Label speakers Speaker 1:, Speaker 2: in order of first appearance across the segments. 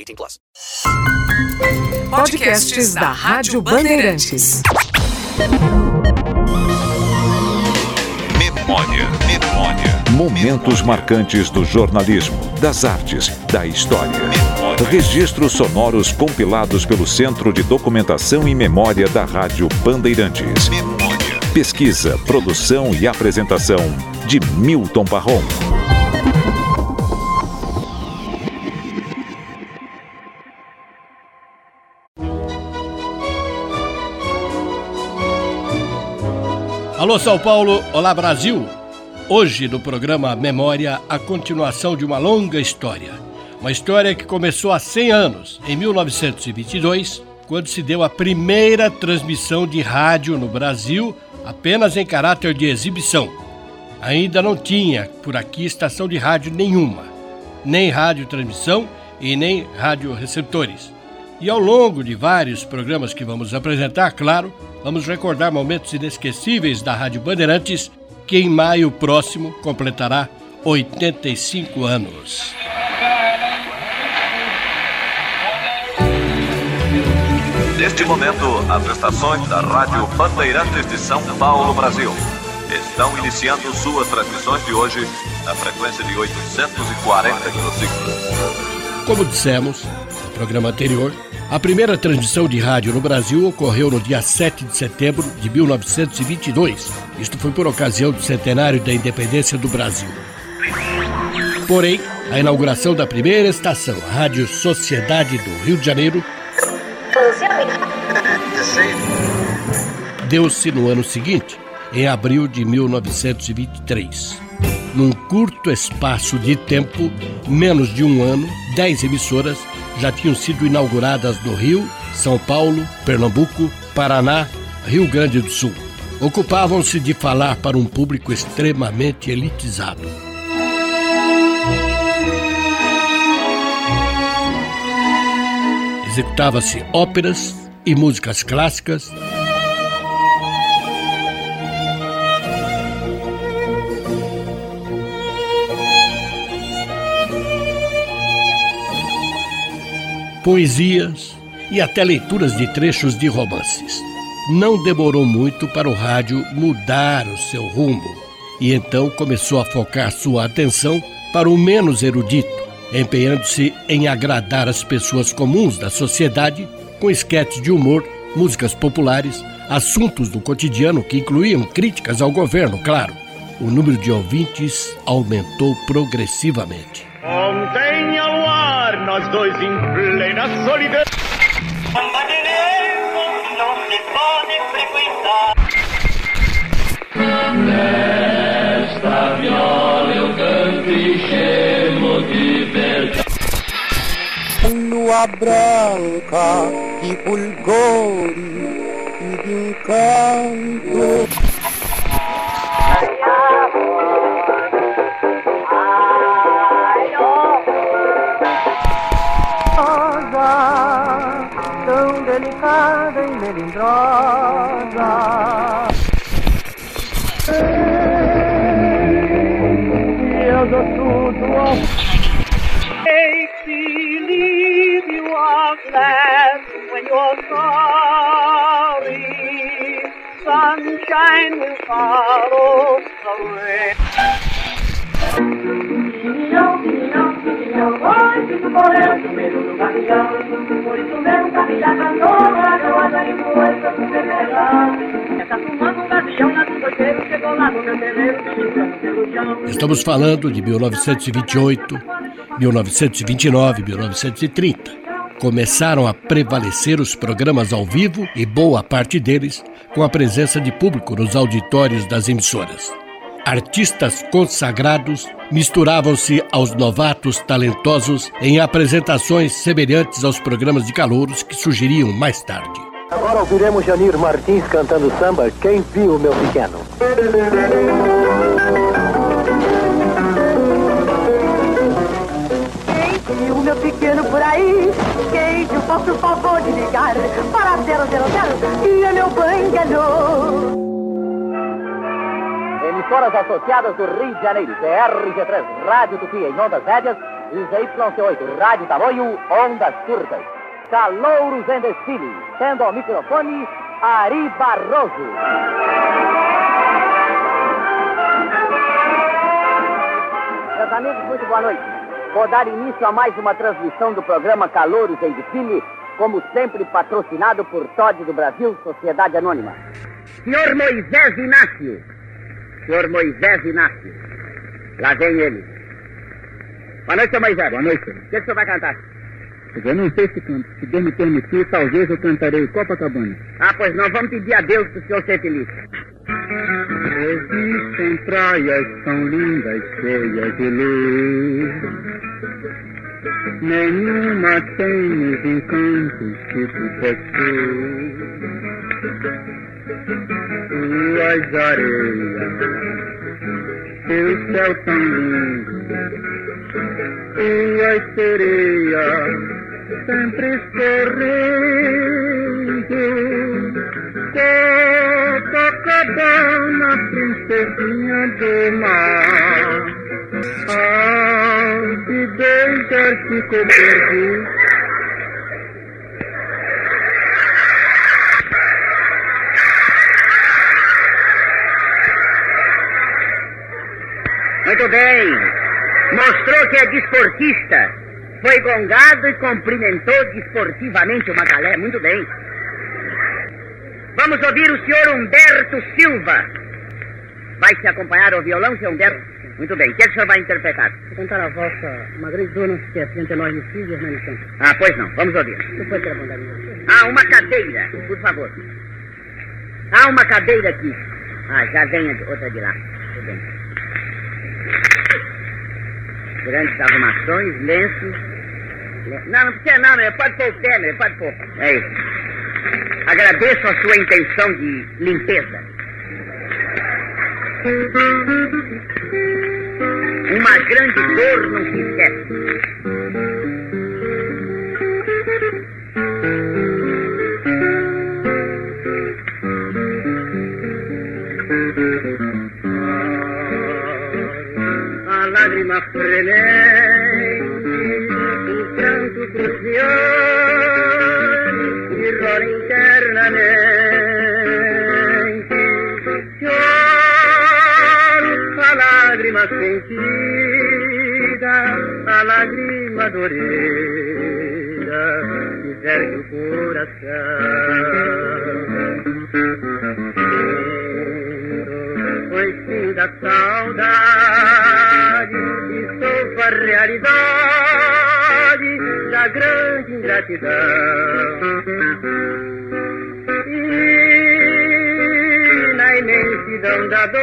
Speaker 1: 18 plus.
Speaker 2: Podcasts da Rádio Bandeirantes.
Speaker 3: Memória, memória. Momentos marcantes do jornalismo, das artes, da história. Registros sonoros compilados pelo Centro de Documentação e Memória da Rádio Bandeirantes. Pesquisa, produção e apresentação de Milton Parron.
Speaker 4: Alô São Paulo, olá Brasil. Hoje no programa Memória, a continuação de uma longa história. Uma história que começou há 100 anos, em 1922, quando se deu a primeira transmissão de rádio no Brasil, apenas em caráter de exibição. Ainda não tinha por aqui estação de rádio nenhuma, nem rádio transmissão e nem rádio receptores. E ao longo de vários programas que vamos apresentar, claro, vamos recordar momentos inesquecíveis da Rádio Bandeirantes, que em maio próximo completará 85 anos.
Speaker 5: Neste momento, as estações da Rádio Bandeirantes de São Paulo, Brasil, estão iniciando suas transmissões de hoje na frequência de 840 kHz.
Speaker 4: Como dissemos programa anterior, a primeira transmissão de rádio no Brasil ocorreu no dia 7 de setembro de 1922. Isto foi por ocasião do centenário da independência do Brasil. Porém, a inauguração da primeira estação, a Rádio Sociedade do Rio de Janeiro, deu-se no ano seguinte, em abril de 1923. Num curto espaço de tempo, menos de um ano, dez emissoras já tinham sido inauguradas no Rio, São Paulo, Pernambuco, Paraná, Rio Grande do Sul. Ocupavam-se de falar para um público extremamente elitizado. Executava-se óperas e músicas clássicas, poesias e até leituras de trechos de romances. Não demorou muito para o rádio mudar o seu rumo e então começou a focar sua atenção para o menos erudito, empenhando-se em agradar as pessoas comuns da sociedade com esquetes de humor, músicas populares, assuntos do cotidiano que incluíam críticas ao governo, claro. O número de ouvintes aumentou progressivamente.
Speaker 6: Ontem nós dois em plena solidão.
Speaker 7: não se pode frequentar.
Speaker 8: Nesta viola eu canto e chamo de verdade.
Speaker 9: Lua branca de fulgores e de encanto.
Speaker 10: E. Eu dou tudo
Speaker 11: Make believe you are glad when you're sorry. Sunshine will follow the rain.
Speaker 10: Correndo no meio do Por isso mesmo
Speaker 4: Estamos falando de 1928, 1929, 1930. Começaram a prevalecer os programas ao vivo e boa parte deles com a presença de público nos auditórios das emissoras. Artistas consagrados misturavam-se aos novatos talentosos em apresentações semelhantes aos programas de calouros que surgiriam mais tarde.
Speaker 12: Agora ouviremos Janir Martins cantando samba Quem Viu Meu Pequeno.
Speaker 10: Quem viu meu pequeno por aí? Quem viu, faça o favor de ligar Para 000 e é meu bangalhô
Speaker 12: Emissoras associadas do Rio de Janeiro, CRG3, Rádio Tupi em ondas médias e ZYC8, Rádio Tamoio, ondas curtas. Calouros em desfile, tendo ao microfone Ari Barroso. Meus amigos, muito boa noite. Vou dar início a mais uma transmissão do programa Calouros em Desfile, como sempre patrocinado por Todd do Brasil, Sociedade Anônima. Senhor Moisés Inácio, senhor Moisés Inácio. Lá vem ele. Boa noite, senhor Moisés. Boa noite. O que, que o senhor vai cantar?
Speaker 13: Eu não sei se canto. Se Deus me permitir, talvez eu cantarei Copacabana.
Speaker 12: Ah, pois não, vamos pedir a Deus para o senhor ser feliz.
Speaker 13: Existem praias tão lindas, cheias de luz. Nenhuma tem os encantos tipo você. Suas areias, seu céu tão lindo, suas sereias sempre sorrindo. Copacabana, princesinha do mar. Ao te beijar ficou perdido.
Speaker 12: Muito bem. Mostrou que é desportista. Foi gongado e cumprimentou desportivamente uma galera. Muito bem. Vamos ouvir o senhor Humberto Silva. Vai se acompanhar ao violão, senhor Humberto? Muito bem. O que, é que o senhor vai interpretar?
Speaker 14: Vou cantar a valsa Uma grande não se esquece entre nós no filho e mães
Speaker 12: Ah, pois não. Vamos ouvir.
Speaker 14: Não pode ter a.
Speaker 12: Ah, uma cadeira, por favor. Há uma cadeira aqui. Ah, já vem outra de lá. Tudo bem. Grandes arrumações, lenços. Não, não precisa não, né? pode pôr o pé, né? pode pôr. É isso. Agradeço a sua intenção de limpeza. Uma grande dor não se esquece.
Speaker 10: Lágrima fremente, o pranto crucial e rola internamente. Choro a lágrima sentida, a lágrima dorida que vergue o coração. Foi fim da saudade e sofro a realidade da grande ingratidão. E na imensidão da dor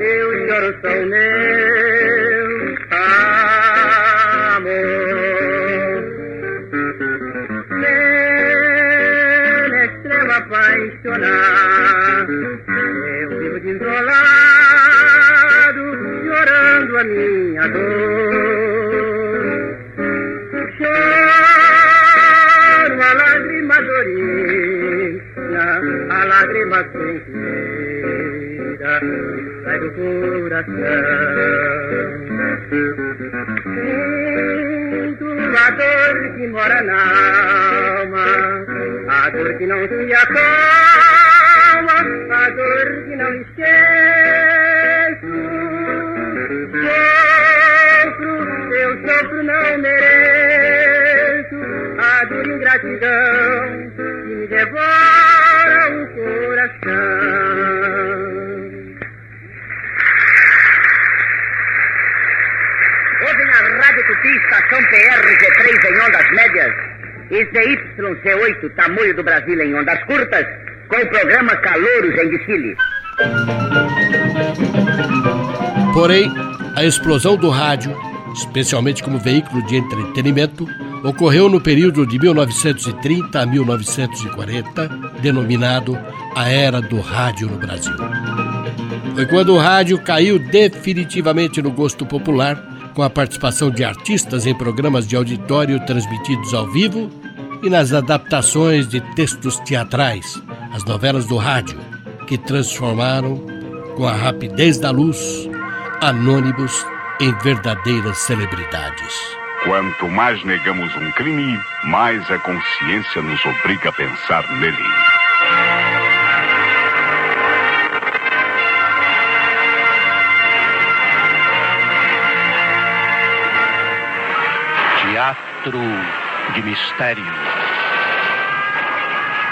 Speaker 10: eu choro só
Speaker 12: ZYC8, tamanho do Brasil em ondas curtas, com o programa Calouros em Desfile.
Speaker 4: Porém, a explosão do rádio, especialmente como veículo de entretenimento, ocorreu no período de 1930 a 1940, denominado a Era do Rádio no Brasil. Foi quando o rádio caiu definitivamente no gosto popular, com a participação de artistas em programas de auditório transmitidos ao vivo e nas adaptações de textos teatrais, as novelas do rádio, que transformaram, com a rapidez da luz, anônimos em verdadeiras celebridades.
Speaker 15: Quanto mais negamos um crime, mais a consciência nos obriga a pensar nele.
Speaker 16: Teatro de mistério.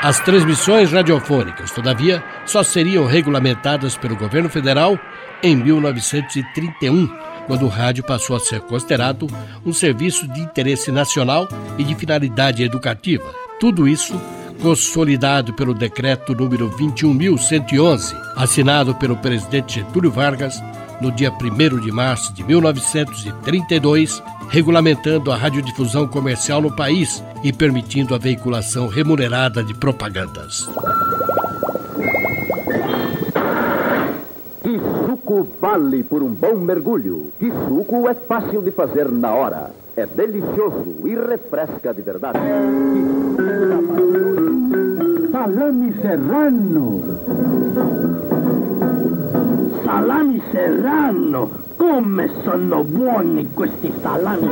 Speaker 4: As transmissões radiofônicas, todavia, só seriam regulamentadas pelo governo federal em 1931, quando o rádio passou a ser considerado um serviço de interesse nacional e de finalidade educativa. Tudo isso consolidado pelo decreto número 21111, assinado pelo presidente Getúlio Vargas no dia 1 de março de 1932, regulamentando a radiodifusão comercial no país e permitindo a veiculação remunerada de propagandas.
Speaker 9: Que suco vale por um bom mergulho? Que suco é fácil de fazer na hora? É delicioso e refresca de verdade.
Speaker 17: Salame serrano. Salami serrano. Come sono buoni questi salami.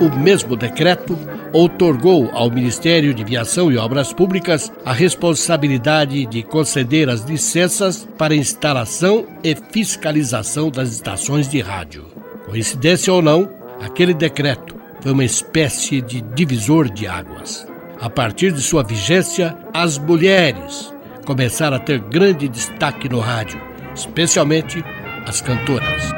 Speaker 4: O mesmo decreto outorgou ao Ministério de Viação e Obras Públicas a responsabilidade de conceder as licenças para instalação e fiscalização das estações de rádio. Coincidência ou não, aquele decreto foi uma espécie de divisor de águas. A partir de sua vigência, as mulheres começaram a ter grande destaque no rádio, especialmente as cantoras.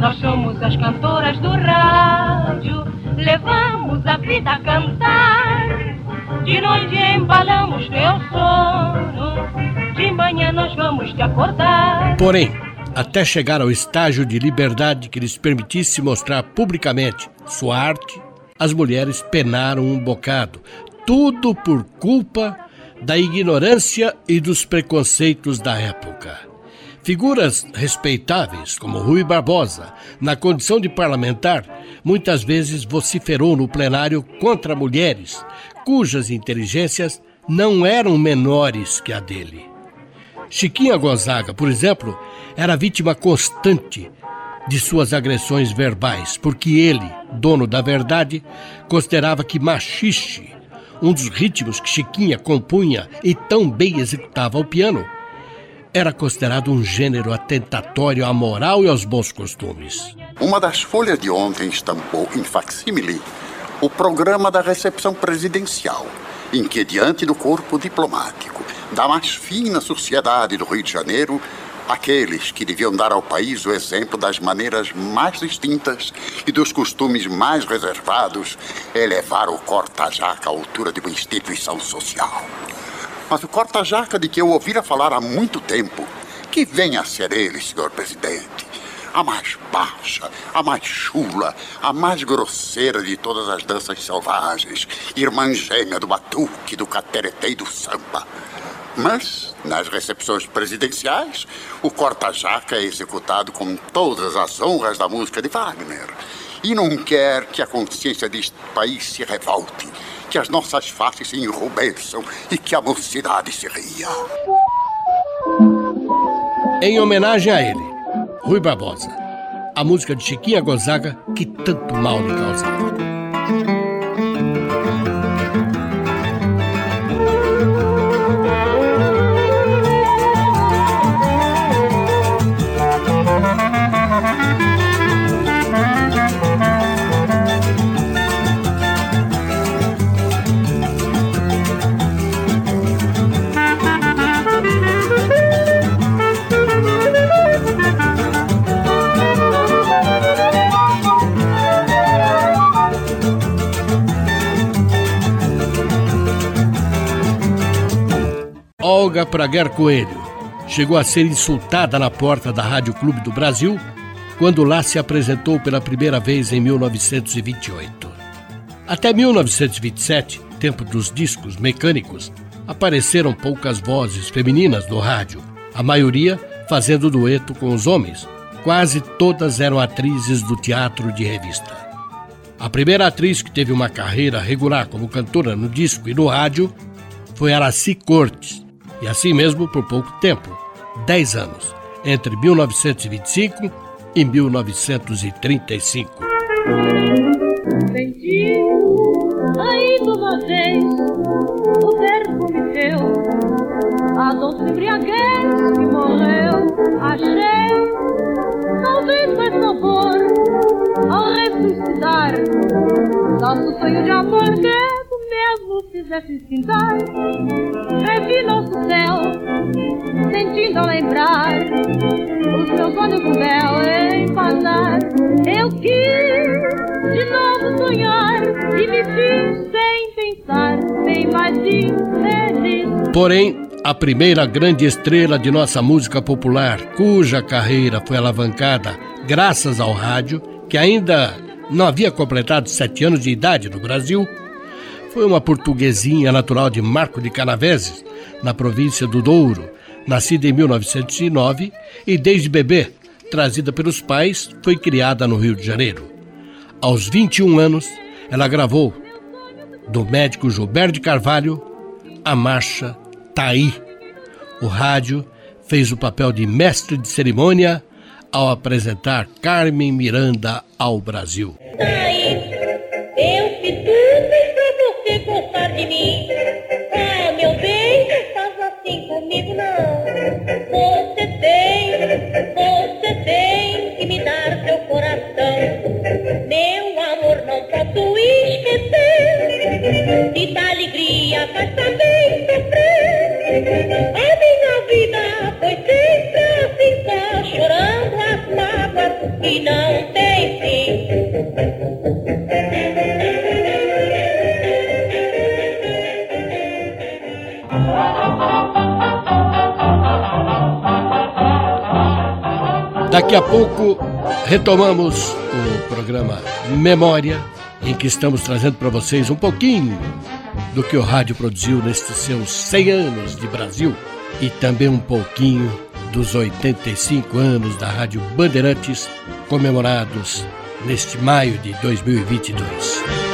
Speaker 18: Nós somos as cantoras do rádio, levamos a vida a cantar. De noite embalamos teu sono, de manhã nós vamos te acordar.
Speaker 4: Porém, até chegar ao estágio de liberdade que lhes permitisse mostrar publicamente sua arte, as mulheres penaram um bocado, tudo por culpa da ignorância e dos preconceitos da época. Figuras respeitáveis, como Rui Barbosa, na condição de parlamentar, muitas vezes vociferou no plenário contra mulheres, cujas inteligências não eram menores que a dele. Chiquinha Gonzaga, por exemplo, era vítima constante de suas agressões verbais, porque ele, dono da verdade, considerava que machixe, um dos ritmos que Chiquinha compunha e tão bem executava ao piano, era considerado um gênero atentatório à moral e aos bons costumes.
Speaker 19: Uma das folhas de ontem estampou em facsímile o programa da recepção presidencial, em que, diante do corpo diplomático da mais fina sociedade do Rio de Janeiro, aqueles que deviam dar ao país o exemplo das maneiras mais distintas e dos costumes mais reservados, elevaram o corta-jaca à altura de uma instituição social. Mas o corta-jaca de que eu ouvira falar há muito tempo, que venha a ser ele, senhor presidente, a mais baixa, a mais chula, a mais grosseira de todas as danças selvagens, irmã gêmea do batuque, do cateretê e do samba. Mas, nas recepções presidenciais, o corta-jaca é executado com todas as honras da música de Wagner. e não quer que a consciência deste país se revolte, que as nossas faces se enrubesçam e que a mocidade se ria.
Speaker 4: Em homenagem a ele, Rui Barbosa, a música de Chiquinha Gonzaga que tanto mal lhe causava. Olga Praguer Coelho chegou a ser insultada na porta da Rádio Clube do Brasil quando lá se apresentou pela primeira vez em 1928. Até 1927, tempo dos discos mecânicos, apareceram poucas vozes femininas no rádio, a maioria fazendo dueto com os homens. Quase todas eram atrizes do teatro de revista. A primeira atriz que teve uma carreira regular como cantora no disco e no rádio foi Araci Cortes, e assim mesmo por pouco tempo 10 anos entre 1925 e 1935.
Speaker 18: Senti ainda uma vez o perfume teu, a doce embriaguez que morreu. Achei, talvez mais sabor ao ressuscitar nosso sonho de amor que mesmo fizesse esquentar. Revi nosso céu, sentindo ao lembrar os meus olhos com véu empanar. Eu quis de novo sonhar e me fiz sem pensar, bem mais infeliz.
Speaker 4: Porém, a primeira grande estrela de nossa música popular, cuja carreira foi alavancada graças ao rádio, que ainda não havia completado sete anos de idade no Brasil, foi uma portuguesinha natural de Marco de Canaveses, na província do Douro, nascida em 1909 e desde bebê, trazida pelos pais, foi criada no Rio de Janeiro. Aos 21 anos, ela gravou, do médico Gilberto de Carvalho, a marcha Taí. O rádio fez o papel de mestre de cerimônia ao apresentar Carmen Miranda ao Brasil.
Speaker 18: Taí, eu fiz tudo você Kini.
Speaker 4: Daqui a pouco retomamos o programa Memória, em que estamos trazendo para vocês um pouquinho do que o rádio produziu nestes seus 100 anos de Brasil e também um pouquinho dos 85 anos da Rádio Bandeirantes, comemorados neste maio de 2022.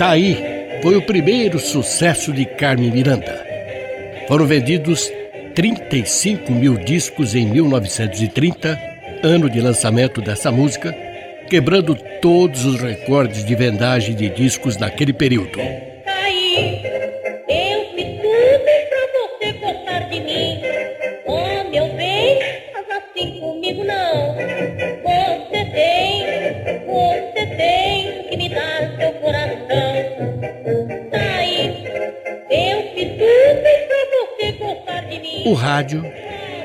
Speaker 4: Tá aí foi o primeiro sucesso de Carmen Miranda. Foram vendidos 35 mil discos em 1930, ano de lançamento dessa música, quebrando todos os recordes de vendagem de discos naquele período. O rádio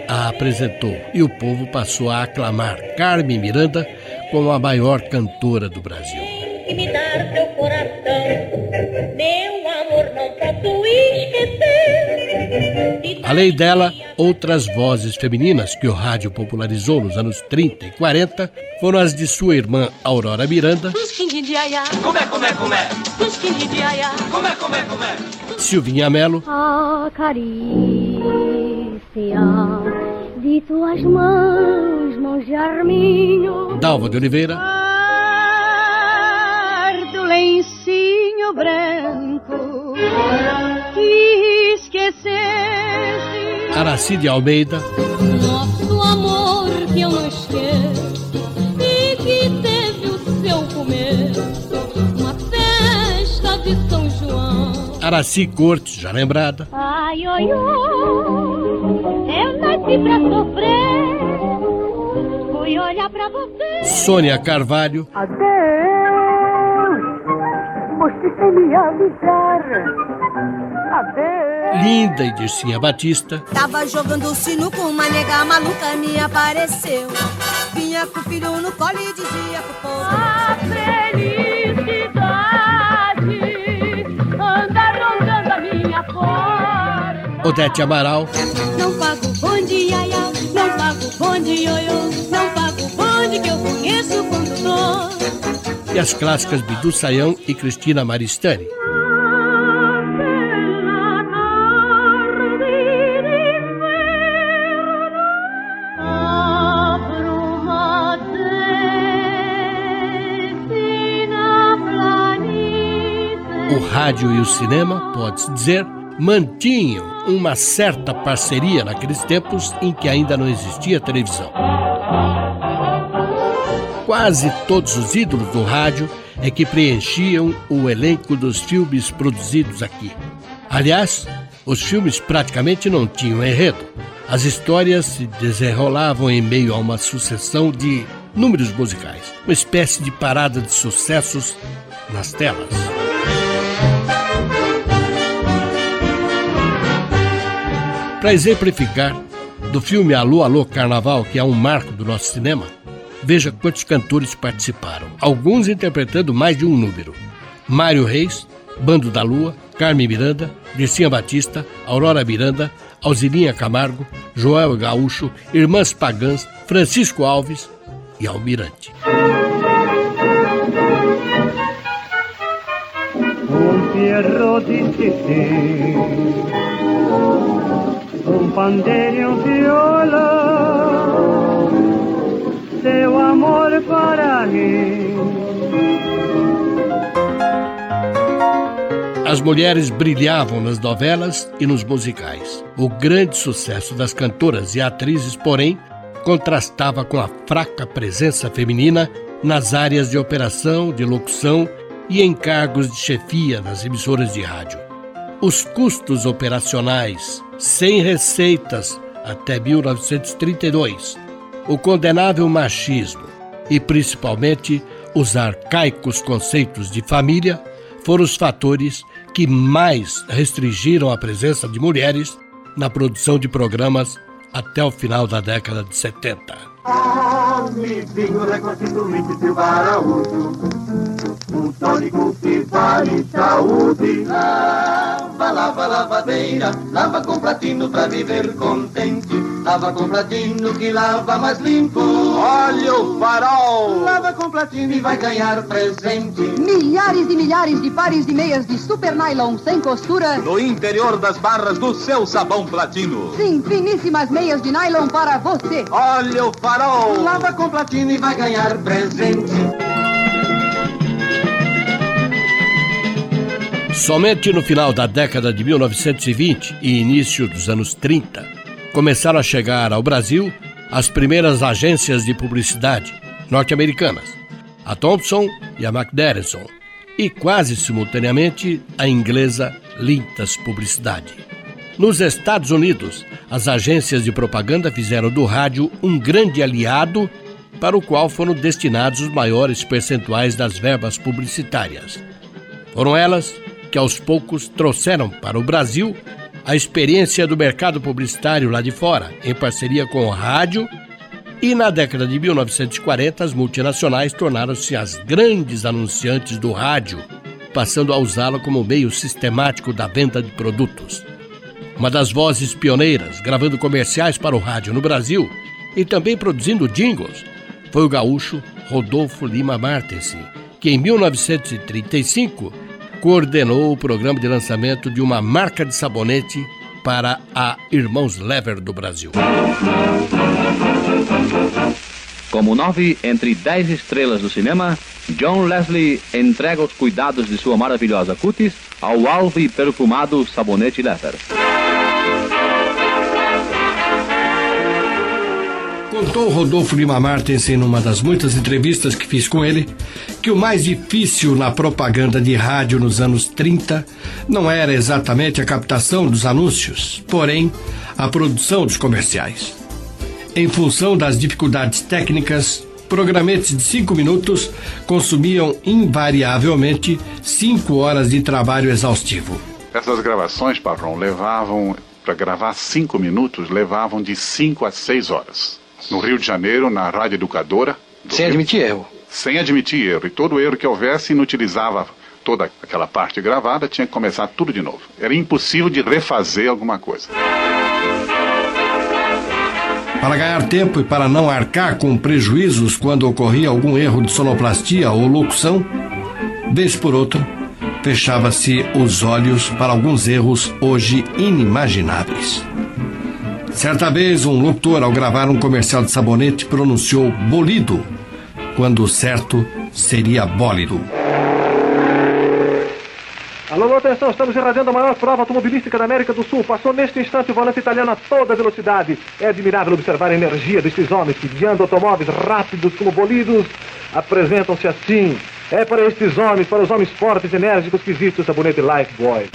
Speaker 4: a apresentou e o povo passou a aclamar Carmen Miranda como a maior cantora do Brasil.
Speaker 18: me dar seu coração. Meu amor, não posso esquecer.
Speaker 4: Além dela, Outras vozes femininas que o rádio popularizou nos anos 30 e 40 foram as de sua irmã Aurora Miranda,
Speaker 6: Como é, como é, como é? Como é, como é, como é?
Speaker 4: Silvinha Melo,
Speaker 20: A de tuas mãos, mãos de arminho.
Speaker 4: Dalva de Oliveira,
Speaker 20: do lencinho branco. Que esqueceste
Speaker 4: Araci de Almeida,
Speaker 20: nosso amor que eu não esqueço e que teve o seu começo uma festa de São João.
Speaker 4: Araci Cortes, já lembrada,
Speaker 20: Ai, oi, oi, nasci pra sofrer. Fui olhar pra você.
Speaker 4: Sônia Carvalho,
Speaker 11: Adeus, você sem me avisar. Adeus.
Speaker 4: Linda e Dircinha Batista,
Speaker 21: Tava jogando sino com uma nega maluca, me apareceu. Vinha com o filho no colo e dizia pro povo:
Speaker 20: A felicidade anda rondando a minha porta.
Speaker 4: Odete Amaral,
Speaker 20: Não pago bonde, ioiô, não pago bonde que eu conheço o condutor.
Speaker 4: e as clássicas Bidu Sayão e Cristina Maristani. O rádio e o cinema, pode-se dizer, mantinham uma certa parceria naqueles tempos em que ainda não existia televisão. Quase todos os ídolos do rádio é que preenchiam o elenco dos filmes produzidos aqui. Aliás, os filmes praticamente não tinham enredo. As histórias se desenrolavam em meio a uma sucessão de números musicais, uma espécie de parada de sucessos nas telas. Para exemplificar, do filme Alô Alô Carnaval, que é um marco do nosso cinema, veja quantos cantores participaram, alguns interpretando mais de um número. Mário Reis, Bando da Lua, Carmen Miranda, Dircinha Batista, Aurora Miranda, Alzirinha Camargo, Joel Gaúcho, Irmãs Pagãs, Francisco Alves e Almirante.
Speaker 11: Un pandeiro e um violão, seu amor para mim.
Speaker 4: As mulheres brilhavam nas novelas e nos musicais. O grande sucesso das cantoras e atrizes, porém, contrastava com a fraca presença feminina nas áreas de operação, de locução e em cargos de chefia nas emissoras de rádio. Os custos operacionais, sem receitas até 1932, o condenável machismo e principalmente os arcaicos conceitos de família foram os fatores que mais restringiram a presença de mulheres na produção de programas até o final da década de 70.
Speaker 6: Amigo, Um tônico que vale saúde Lava, lava, lavadeira Lava com platino pra viver contente Lava com platino que lava mais limpo Olha o farol Lava com platino e vai ganhar presente
Speaker 22: Milhares e milhares de pares de meias de super nylon sem costura.
Speaker 5: No interior das barras do seu sabão platino.
Speaker 22: Sim, finíssimas meias de nylon para você.
Speaker 5: Olha o farol.
Speaker 6: Lava com platino e vai ganhar presente
Speaker 4: Somente no final da década de 1920 e início dos anos 30 começaram a chegar ao Brasil as primeiras agências de publicidade norte-americanas, a Thompson e a McDerson, e quase simultaneamente a inglesa Lintas Publicidade. Nos Estados Unidos, as agências de propaganda fizeram do rádio um grande aliado para o qual foram destinados os maiores percentuais das verbas publicitárias. Foram elas que aos poucos trouxeram para o Brasil a experiência do mercado publicitário lá de fora, em parceria com o rádio, e na década de 1940 as multinacionais tornaram-se as grandes anunciantes do rádio, passando a usá-lo como meio sistemático da venda de produtos. uma das vozes pioneiras, gravando comerciais para o rádio no Brasil e também produzindo jingles, foi o gaúcho Rodolfo Lima Martensen, que em 1935 coordenou o programa de lançamento de uma marca de sabonete para a Irmãos Lever do Brasil.
Speaker 23: Como nove entre dez estrelas do cinema, John Leslie entrega os cuidados de sua maravilhosa cutis ao alvo e perfumado sabonete Lever.
Speaker 4: Contou Rodolfo Lima Martens em uma das muitas entrevistas que fiz com ele que o mais difícil na propaganda de rádio nos anos 30 não era exatamente a captação dos anúncios, porém a produção dos comerciais. Em função das dificuldades técnicas, programetes de cinco minutos consumiam invariavelmente cinco horas de trabalho exaustivo.
Speaker 24: Essas gravações, Pavão, levavam, para gravar cinco minutos, levavam de cinco a seis horas no Rio de Janeiro, na Rádio Educadora.
Speaker 25: Sem Rio, admitir erro.
Speaker 24: Sem admitir erro. E todo erro que houvesse, inutilizava toda aquela parte gravada, tinha que começar tudo de novo. Era impossível de refazer alguma coisa.
Speaker 4: Para ganhar tempo e para não arcar com prejuízos quando ocorria algum erro de sonoplastia ou locução, vez por outra, fechava-se os olhos para alguns erros hoje inimagináveis. Certa vez, um locutor, ao gravar um comercial de sabonete, pronunciou bolido, quando o certo seria bólido.
Speaker 26: Alô, atenção, estamos irradiando a maior prova automobilística da América do Sul. Passou neste instante o volante italiano a toda velocidade. É admirável observar a energia destes homens que, guiando automóveis rápidos como bolidos, apresentam-se assim. É para estes homens, para os homens fortes e enérgicos que existe o sabonete Lifebuoy.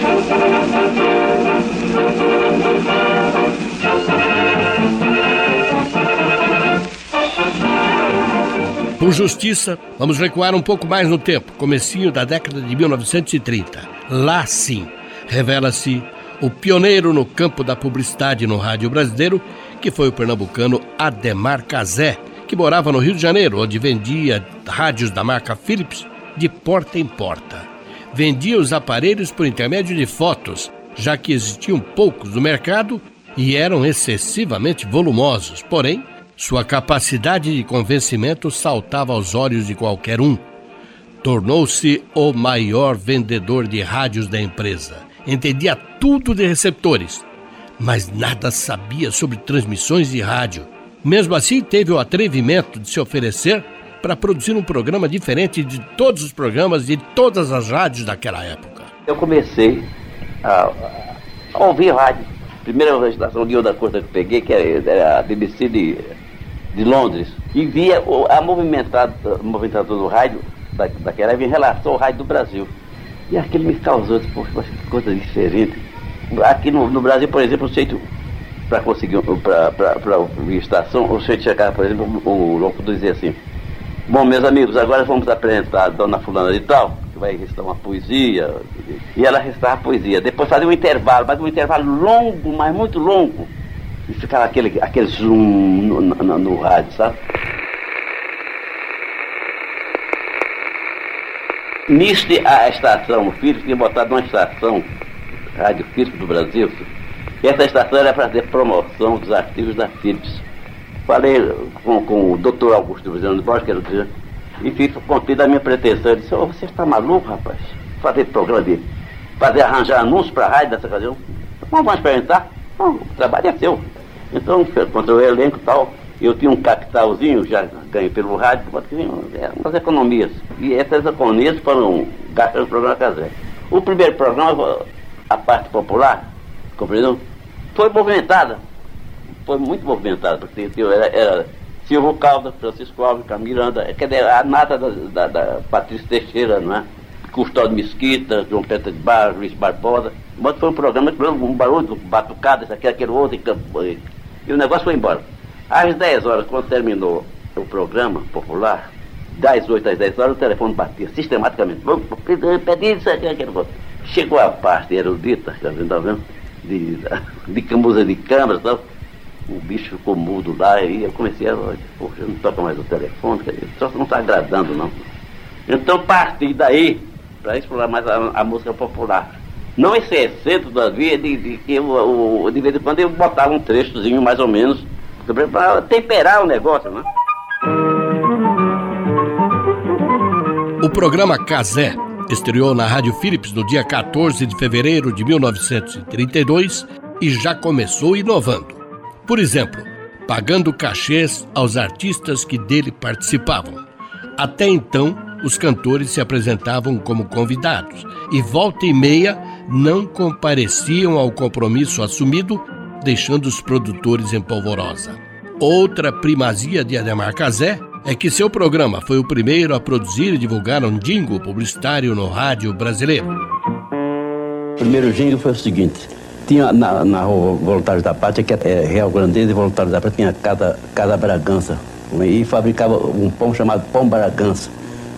Speaker 4: Por justiça, vamos recuar um pouco mais no tempo, comecinho da década de 1930. Lá sim, revela-se o pioneiro no campo da publicidade no rádio brasileiro, que foi o pernambucano Ademar Cazé, que morava no Rio de Janeiro, onde vendia rádios da marca Philips de porta em porta. Vendia os aparelhos por intermédio de fotos, já que existiam poucos no mercado e eram excessivamente volumosos, porém sua capacidade de convencimento saltava aos olhos de qualquer um. Tornou-se o maior vendedor de rádios da empresa. Entendia tudo de receptores, mas nada sabia sobre transmissões de rádio. Mesmo assim, teve o atrevimento de se oferecer para produzir um programa diferente de todos os programas de todas as rádios daquela época.
Speaker 27: Eu comecei a, a ouvir rádio. Primeira estação de outra coisa que eu peguei, que era a BBC de de Londres e via a movimentada, movimentador do rádio da, daquela em relação ao rádio do Brasil. E aquilo me causou, poxa, que coisa diferente. Aqui no, no Brasil, por exemplo, o jeito para conseguir, para ouvir estação, o jeito chegar, por exemplo, o locutor dizia assim, bom, meus amigos, agora vamos apresentar a dona fulana de tal, vai recitar uma poesia, e ela recitava a poesia. Depois fazia um intervalo, mas um intervalo longo, mas muito longo e ficava aquele, aquele zoom no, no, no rádio, sabe? Nisso a estação, o Philips tinha botado uma estação, Rádio Philips do Brasil, e essa estação era para fazer promoção dos artigos da Philips. Falei com, com o doutor Augusto Vizano Borges, que era o e fiz contei da minha pretensão. Ele disse, oh, você está maluco, rapaz? Fazer programa de. fazer arranjar anúncios para a rádio dessa ocasião. Vamos experimentar? Bom, o trabalho é seu. Então, contra o elenco e tal, eu tinha um capitalzinho, já ganhei pelo rádio, é, umas economias. E essas economias foram gastas no programa Casé. O primeiro programa, a parte popular, compreendeu? Foi movimentada. Foi muito movimentada, porque era, era Silvio Caldas, Francisco Alves, Camiranda, quer dizer, a nata da, da, da Patrícia Teixeira, não é? Custódio Mesquita, João Pedro de Barros, Luiz Barbosa. Mas foi um programa que um barulho, batucada, isso aqui, aquele outro, e, e o negócio foi embora. Às 10 horas, quando terminou o programa popular, das 8 às 10 horas, o telefone batia sistematicamente. Vamos pedir isso aqui, aquele outro. Chegou a parte erudita, tá vendo, tá vendo? De, de camusa de câmera e tal. O bicho ficou mudo lá e eu comecei a. Poxa, não toca mais o telefone, só não está agradando, não. Então, parti daí para explorar mais a, a, música popular. Não esse da vida, de, de, que eu, eu, de vez em quando eu botava um trechozinho mais ou menos para temperar o negócio, né?
Speaker 4: O programa Casé estreou na Rádio Philips no dia 14 de fevereiro de 1932 e já começou inovando. Por exemplo, pagando cachês aos artistas que dele participavam. Até então, os cantores se apresentavam como convidados e volta e meia não compareciam ao compromisso assumido, deixando os produtores em polvorosa. Outra primazia de Ademar Cazé é que seu programa foi o primeiro a produzir e divulgar um jingle publicitário no rádio brasileiro.
Speaker 27: O primeiro jingle foi o seguinte: tinha na, na rua Voluntários da Pátria, que é Real Grandeza e Voluntários da Pátria, tinha cada, cada Bragança. E fabricava um pão chamado Pão Bragança.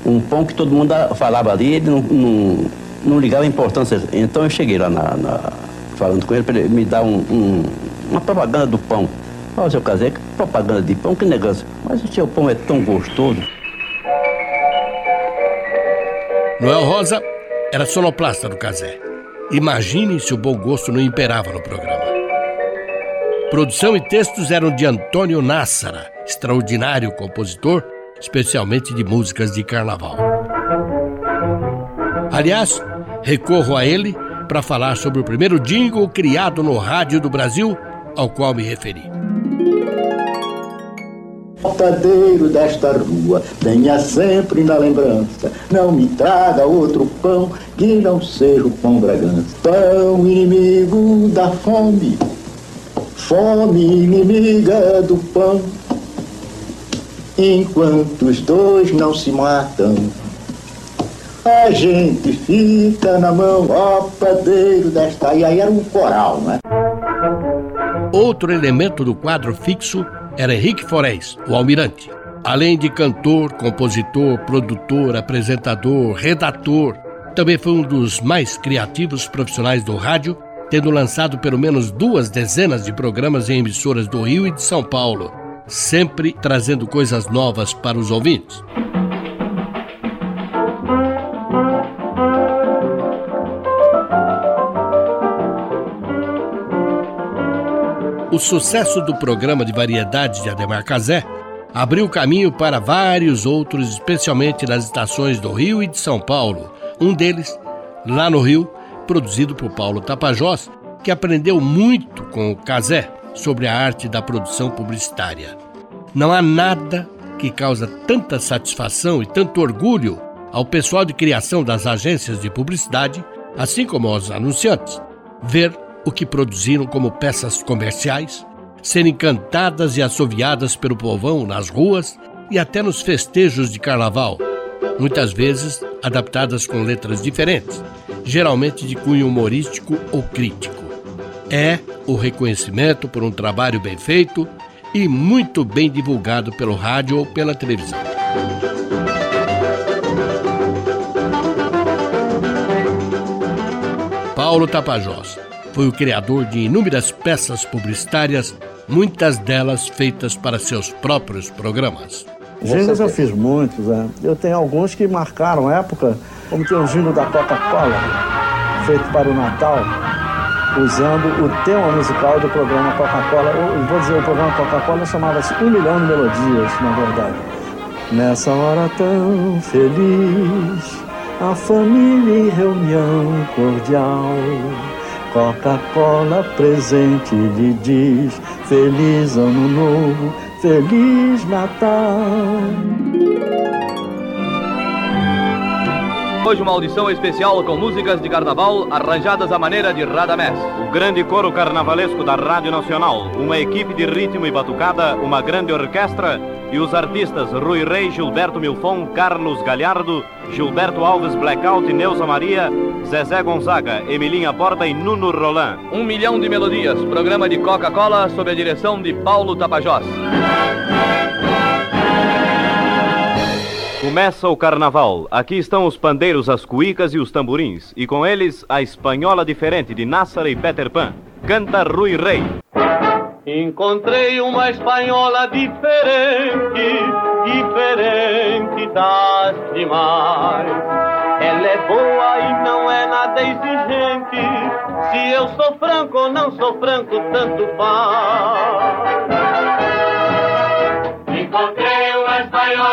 Speaker 27: Um pão que todo mundo falava ali, ele não, não, não ligava a importância. Então eu cheguei lá na, na, falando com ele para ele me dar um, um, uma propaganda do pão. Olha, seu Casé, que propaganda de pão, que negócio. Mas o seu pão é tão gostoso.
Speaker 4: Noel Rosa era sonoplasta do Casé. Imagine se o bom gosto não imperava no programa. Produção e textos eram de Antônio Nassara, extraordinário compositor, especialmente de músicas de carnaval. Aliás, recorro a ele para falar sobre o primeiro jingle criado no rádio do Brasil, ao qual me referi.
Speaker 25: Padeiro desta rua, tenha sempre na lembrança, não me traga outro pão que não seja o pão Bragança. Pão inimigo da fome, fome inimiga do pão. Enquanto os dois não se matam, a gente fica na mão, ó padeiro desta. E aí era um coral, né?
Speaker 4: Outro elemento do quadro fixo era Henrique Forés, o almirante. Além de cantor, compositor, produtor, apresentador, redator, também foi um dos mais criativos profissionais do rádio, tendo lançado pelo menos duas dezenas de programas em emissoras do Rio e de São Paulo, sempre trazendo coisas novas para os ouvintes. O sucesso do programa de variedades de Ademar Cazé abriu caminho para vários outros, especialmente nas estações do Rio e de São Paulo. Um deles, lá no Rio, produzido por Paulo Tapajós, que aprendeu muito com o Cazé sobre a arte da produção publicitária. Não há nada que causa tanta satisfação e tanto orgulho ao pessoal de criação das agências de publicidade, assim como aos anunciantes, ver o que produziram como peças comerciais, serem cantadas e assoviadas pelo povão nas ruas e até nos festejos de carnaval, muitas vezes adaptadas com letras diferentes, geralmente de cunho humorístico ou crítico. É o reconhecimento por um trabalho bem feito e muito bem divulgado pelo rádio ou pela televisão. Paulo Tapajós foi o criador de inúmeras peças publicitárias, muitas delas feitas para seus próprios programas.
Speaker 28: Jingles eu fiz muitos, né? Eu tenho alguns que marcaram época, como tem o jingle da Coca-Cola, feito para o Natal, usando o tema musical do programa Coca-Cola. Vou dizer, o programa Coca-Cola chamava-se Um Milhão de Melodias, na verdade. Nessa hora tão feliz, a família em reunião cordial Coca-Cola presente lhe diz Feliz Ano Novo, Feliz Natal.
Speaker 29: Hoje uma audição especial com músicas de carnaval arranjadas à maneira de Radamés. O grande coro carnavalesco da Rádio Nacional, uma equipe de ritmo e batucada, uma grande orquestra e os artistas Rui Rei, Gilberto Milfon, Carlos Galhardo, Gilberto Alves Blackout, Neuza Maria, Zezé Gonzaga, Emilinha Porta e Nuno Roland. Um milhão de melodias, programa de Coca-Cola sob a direção de Paulo Tapajós. Começa o carnaval. Aqui estão os pandeiros, as cuicas e os tamborins. E com eles, a espanhola diferente de Nassara e Peter Pan. Canta Rui Rei.
Speaker 30: Encontrei uma espanhola diferente, diferente das demais. Ela é boa e não é nada exigente. Se eu sou franco ou não sou franco, tanto faz. Encontrei uma espanhola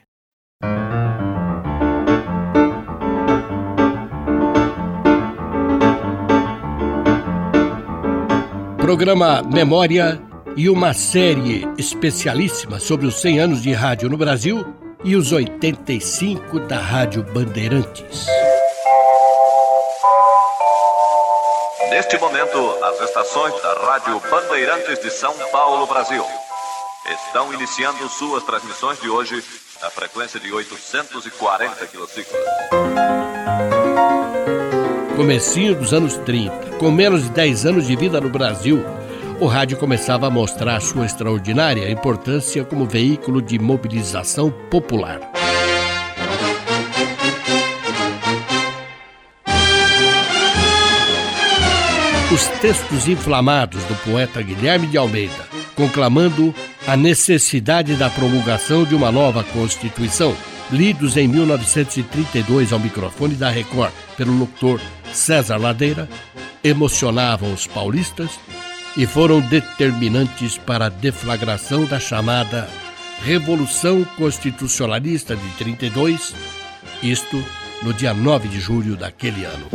Speaker 4: Programa Memória e uma série especialíssima sobre os 100 anos de rádio no Brasil e os 85 da Rádio Bandeirantes.
Speaker 5: Neste momento, as estações da Rádio Bandeirantes de São Paulo, Brasil, estão iniciando suas transmissões de hoje na frequência de 840 quilociclos.
Speaker 4: Comecinho dos anos 30, com menos de 10 anos de vida no Brasil, o rádio começava a mostrar sua extraordinária importância como veículo de mobilização popular. Os textos inflamados do poeta Guilherme de Almeida, conclamando a necessidade da promulgação de uma nova Constituição, lidos em 1932 ao microfone da Record pelo locutor César Ladeira, emocionavam os paulistas e foram determinantes para a deflagração da chamada Revolução Constitucionalista de 32, isto no dia 9 de julho daquele ano.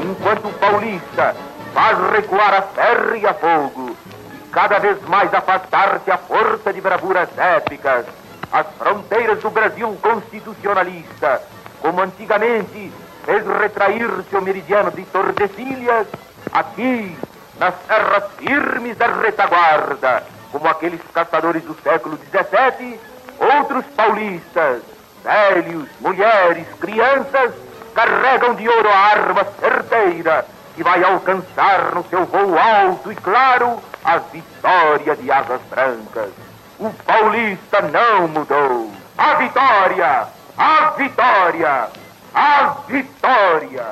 Speaker 31: Enquanto paulista faz recuar a ferro e a fogo, e cada vez mais afastar-se a força de bravuras épicas, as fronteiras do Brasil constitucionalista, como antigamente fez retrair-se o meridiano de Tordesilhas, aqui, nas terras firmes da retaguarda, como aqueles caçadores do século XVII, outros paulistas, velhos, mulheres, crianças, carregam de ouro a arma certeira que vai alcançar no seu voo alto e claro a vitória de asas brancas. O paulista não mudou. A vitória! A vitória! A vitória!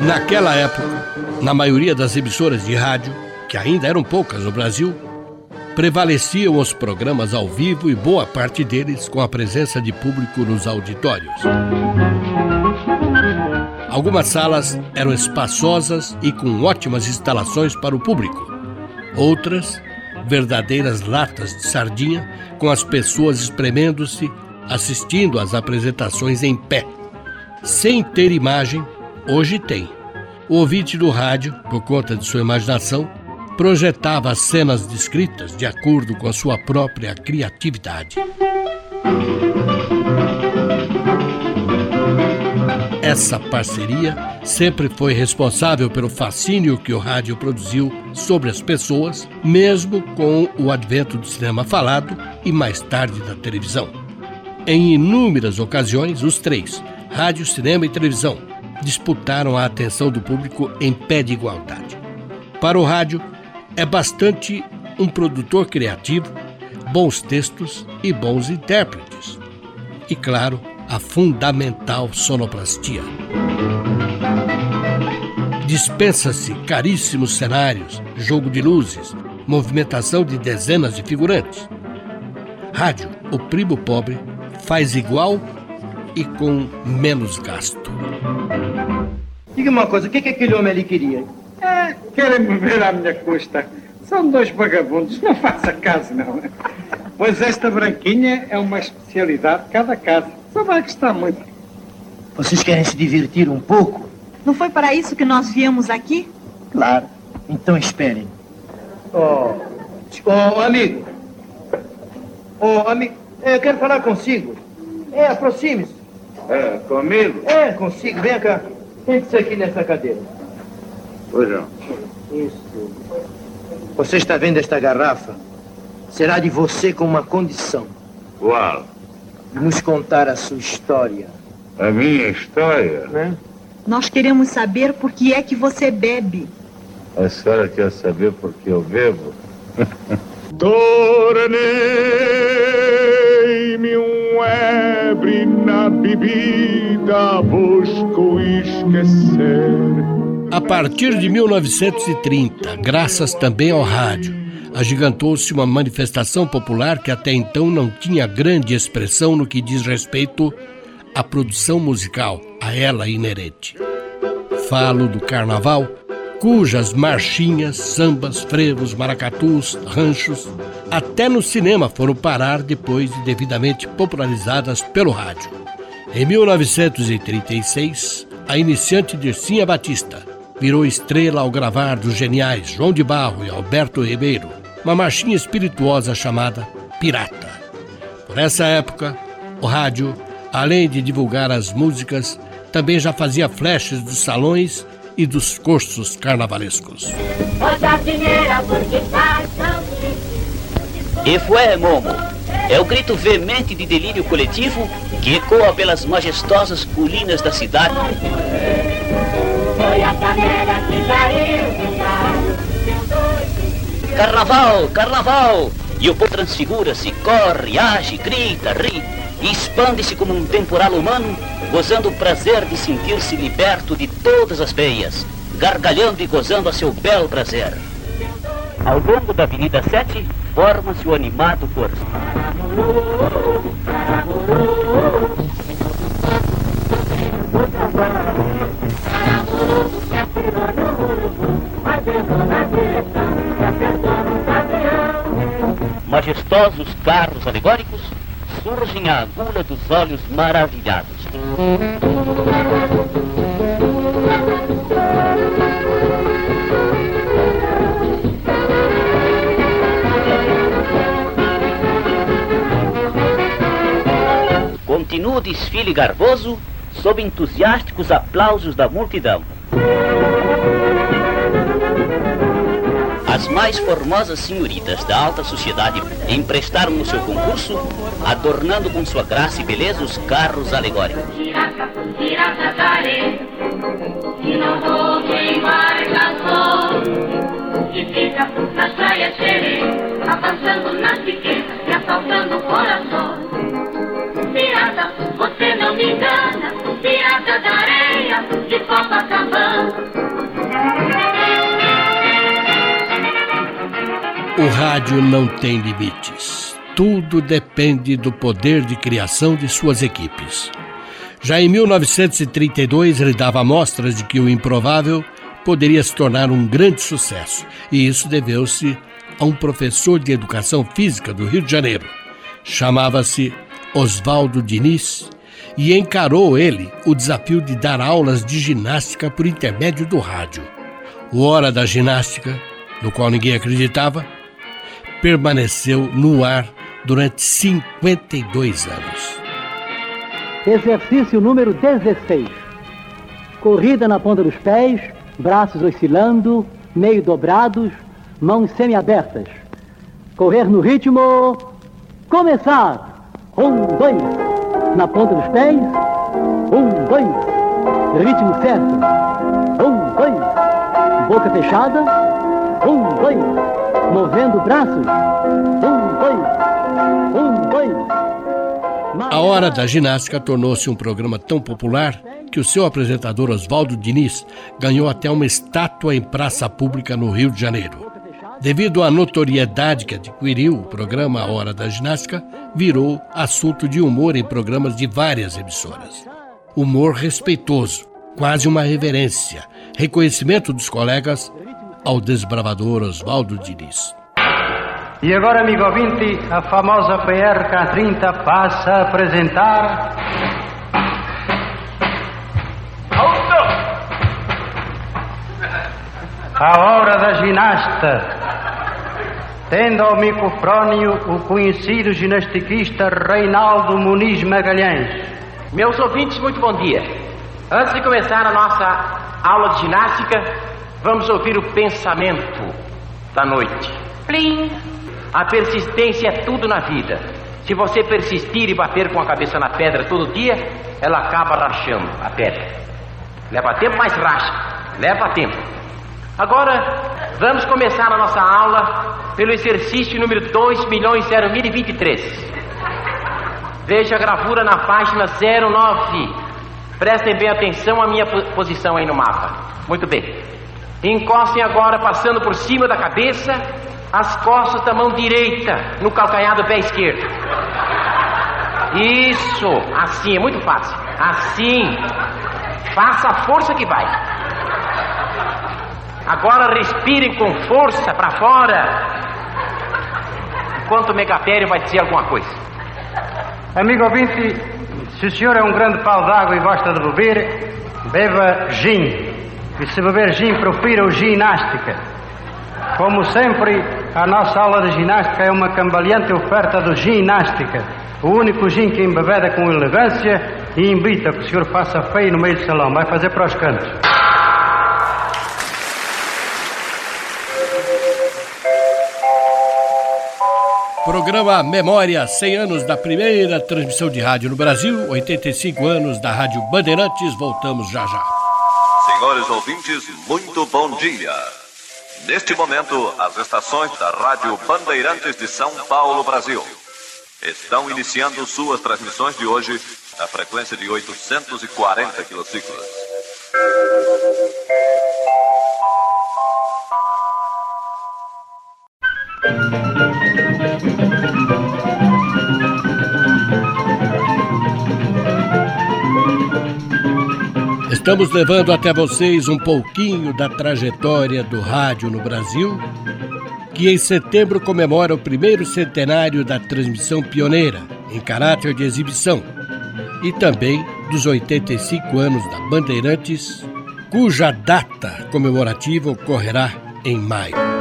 Speaker 4: Naquela época, na maioria das emissoras de rádio, que ainda eram poucas no Brasil, prevaleciam os programas ao vivo e boa parte deles com a presença de público nos auditórios. Algumas salas eram espaçosas e com ótimas instalações para o público. Outras, verdadeiras latas de sardinha, com as pessoas espremendo-se, assistindo às apresentações em pé. Sem ter imagem, hoje tem. O ouvinte do rádio, por conta de sua imaginação, projetava as cenas descritas de acordo com a sua própria criatividade. Essa parceria sempre foi responsável pelo fascínio que o rádio produziu sobre as pessoas, mesmo com o advento do cinema falado e mais tarde da televisão. Em inúmeras ocasiões, os três, rádio, cinema e televisão, disputaram a atenção do público em pé de igualdade. Para o rádio, é bastante um produtor criativo, bons textos e bons intérpretes. E, claro, a fundamental sonoplastia. Dispensa-se caríssimos cenários, jogo de luzes, movimentação de dezenas de figurantes. Rádio o primo pobre faz igual e com menos gasto.
Speaker 32: Diga uma coisa, o que, é que aquele homem ali queria?
Speaker 33: É, querem me ver à minha custa. São dois vagabundos, não faça caso, não. Pois esta branquinha é uma especialidade de cada casa. Só vai gostar muito.
Speaker 32: Vocês querem se divertir um pouco?
Speaker 34: Não foi para isso que nós viemos aqui?
Speaker 32: Claro. Então esperem. Oh, oh amigo. Oh, amigo. Eu quero falar consigo. É, aproxime-se.
Speaker 33: É, comigo?
Speaker 32: É, consigo. Vem cá. Sente-se aqui nessa cadeira.
Speaker 33: Pois não.
Speaker 32: Isso. Você está vendo esta garrafa? Será de você com uma condição.
Speaker 33: Qual?
Speaker 32: Nos contar a sua história.
Speaker 33: A minha história?
Speaker 32: Né?
Speaker 34: Nós queremos saber por que é que você bebe.
Speaker 33: A senhora quer saber por que eu bebo?
Speaker 6: Tornei-me um ebre na bebida, busco esquecer.
Speaker 4: A partir de 1930, graças também ao rádio, agigantou-se uma manifestação popular que até então não tinha grande expressão no que diz respeito à produção musical, a ela inerente. Falo do carnaval, cujas marchinhas, sambas, frevos, maracatus, ranchos, até no cinema foram parar depois de devidamente popularizadas pelo rádio. Em 1936, a iniciante Dircinha Batista virou estrela ao gravar dos geniais João de Barro e Alberto Ribeiro uma marchinha espirituosa chamada Pirata. Por essa época, o rádio, além de divulgar as músicas, também já fazia flashes dos salões e dos cursos carnavalescos.
Speaker 35: E foi, Momo. É o grito veemente de delírio coletivo que ecoa pelas majestosas colinas da cidade.
Speaker 30: Foi a canela que caiu
Speaker 35: Carnaval, carnaval! E o povo transfigura-se, corre, age, grita, ri e expande-se como um temporal humano, gozando o prazer de sentir-se liberto de todas as veias, gargalhando e gozando a seu belo prazer. Ao longo da Avenida 7, forma-se o animado corso. Majestosos carros alegóricos surgem à agulha dos olhos maravilhados. Continua o desfile garboso sob entusiásticos aplausos da multidão. As mais formosas senhoritas da alta sociedade emprestaram no seu concurso, adornando com sua graça e beleza os carros alegóricos.
Speaker 30: E não vou embarcação E fica nas praias xerê Avançando nas pequenas e assaltando corações. Pirata, você não me engana Pirata da areia de Copacabana
Speaker 4: O rádio não tem limites. Tudo depende do poder de criação de suas equipes. Já em 1932, ele dava amostras de que o improvável poderia se tornar um grande sucesso, e isso deveu-se a um professor de educação física do Rio de Janeiro. Chamava-se Oswaldo Diniz e encarou ele o desafio de dar aulas de ginástica por intermédio do rádio. O Hora da Ginástica, no qual ninguém acreditava, permaneceu no ar durante 52 anos.
Speaker 36: Exercício número 16. Corrida na ponta dos pés, braços oscilando, meio dobrados, mãos semiabertas. Correr no ritmo. Começar! Um, dois. Na ponta dos pés. Um, dois. Ritmo certo. Um, dois. Boca fechada. Um, dois. Movendo braços. Um, dois. Um, dois.
Speaker 4: A Hora da Ginástica tornou-se um programa tão popular que o seu apresentador Oswaldo Diniz ganhou até uma estátua em praça pública no Rio de Janeiro. Devido à notoriedade que adquiriu, o programa Hora da Ginástica virou assunto de humor em programas de várias emissoras. Humor respeitoso, quase uma reverência, reconhecimento dos colegas ao desbravador Oswaldo Diniz.
Speaker 37: E agora, amigo ouvinte, a famosa PRK-30 passa a apresentar. A hora da ginasta. Tendo ao microfónio o conhecido ginastiquista Reinaldo Muniz Magalhães.
Speaker 38: Meus ouvintes, muito bom dia. Antes de começar a nossa aula de ginástica, vamos ouvir o pensamento da noite. Plim! A persistência é tudo na vida. Se você persistir e bater com a cabeça na pedra todo dia, ela acaba rachando a pedra. Leva tempo, mas racha. Leva tempo. Agora, vamos começar a nossa aula pelo exercício número 2 milhões 0.023. Veja a gravura na página 09. Prestem bem atenção à minha posição aí no mapa. Muito bem. Encostem agora, passando por cima da cabeça, as costas da mão direita no calcanhar do pé esquerdo. Isso, assim, é muito fácil. Assim. Faça a força que vai. Agora respirem com força para fora. Enquanto o Megapério vai dizer alguma coisa.
Speaker 37: Amigo ouvinte, se o senhor é um grande pau d'água e gosta de beber, beba gin. E se beber gin, profira o ginástica. Como sempre, a nossa aula de ginástica é uma cambaleante oferta do ginástica. O único gin que embebeda com elegância e invita que o senhor faça feio no meio do salão. Vai fazer para os cantos.
Speaker 4: Programa Memória, 100 anos da primeira transmissão de rádio no Brasil, 85 anos da Rádio Bandeirantes. Voltamos já já.
Speaker 5: Senhores ouvintes, muito bom dia. Neste momento, as estações da Rádio Bandeirantes de São Paulo, Brasil, estão iniciando suas transmissões de hoje na frequência de 840 quilociclos.
Speaker 4: Estamos levando até vocês um pouquinho da trajetória do rádio no Brasil, que em setembro comemora o primeiro centenário da transmissão pioneira, em caráter de exibição, e também dos 85 anos da Bandeirantes, cuja data comemorativa ocorrerá em maio.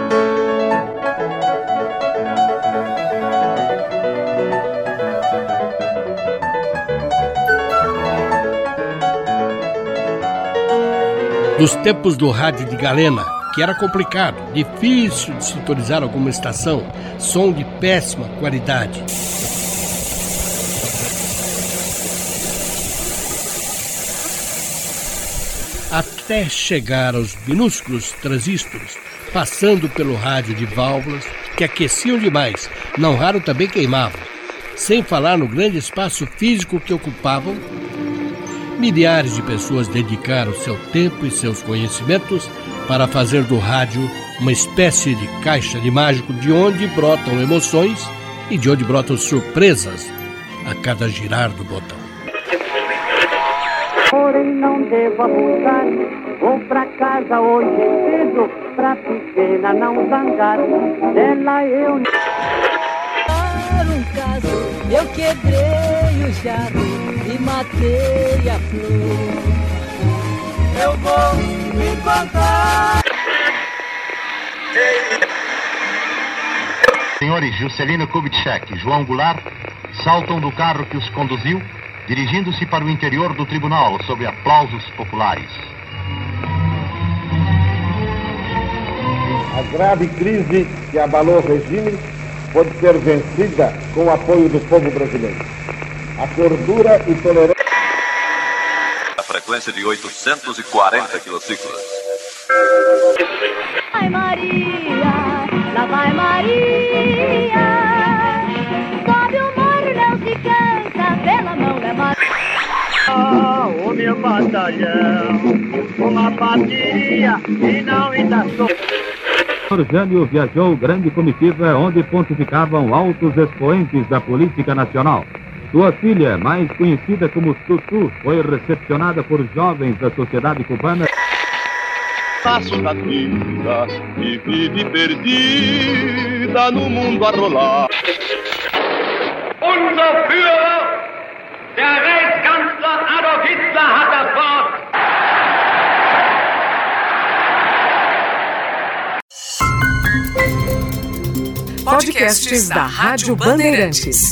Speaker 4: Dos tempos do rádio de Galena, que era complicado, difícil de sintonizar alguma estação, som de péssima qualidade. Até chegar aos minúsculos transistores, passando pelo rádio de válvulas que aqueciam demais, não raro também queimavam, sem falar no grande espaço físico que ocupavam milhares de pessoas dedicaram seu tempo e seus conhecimentos para fazer do rádio uma espécie de caixa de mágico de onde brotam emoções e de onde brotam surpresas a cada girar do botão.
Speaker 11: Porém não devo abusar, vou pra casa hoje cedo, pra pequena não zangar, dela eu...
Speaker 39: um caso, eu quebrei e matei a flor.
Speaker 6: Eu vou me contar.
Speaker 40: Senhores Juscelino Kubitschek e João Goulart saltam do carro que os conduziu, dirigindo-se para o interior do tribunal sob aplausos populares.
Speaker 26: A grave crise que abalou o regime pode ser vencida com o apoio do povo brasileiro. A cordura e tolerância.
Speaker 5: A frequência de 840 quilociclos.
Speaker 39: Vai Maria, lá vai Maria. Sobe o morro, não se cansa, pela mão leva.
Speaker 11: Ah, o meu batalhão, uma bateria e não ainda sou.
Speaker 41: Jânio viajou grande comitiva onde pontificavam altos expoentes da política nacional. Sua filha, mais conhecida como Tutu, foi recepcionada por jovens da sociedade cubana.
Speaker 6: Passo da vida e vive perdida no mundo a rolar.
Speaker 37: Unser Führer, der Reichskanzler Adolf Hitler, hat das Wort.
Speaker 40: Podcasts da Rádio Bandeirantes.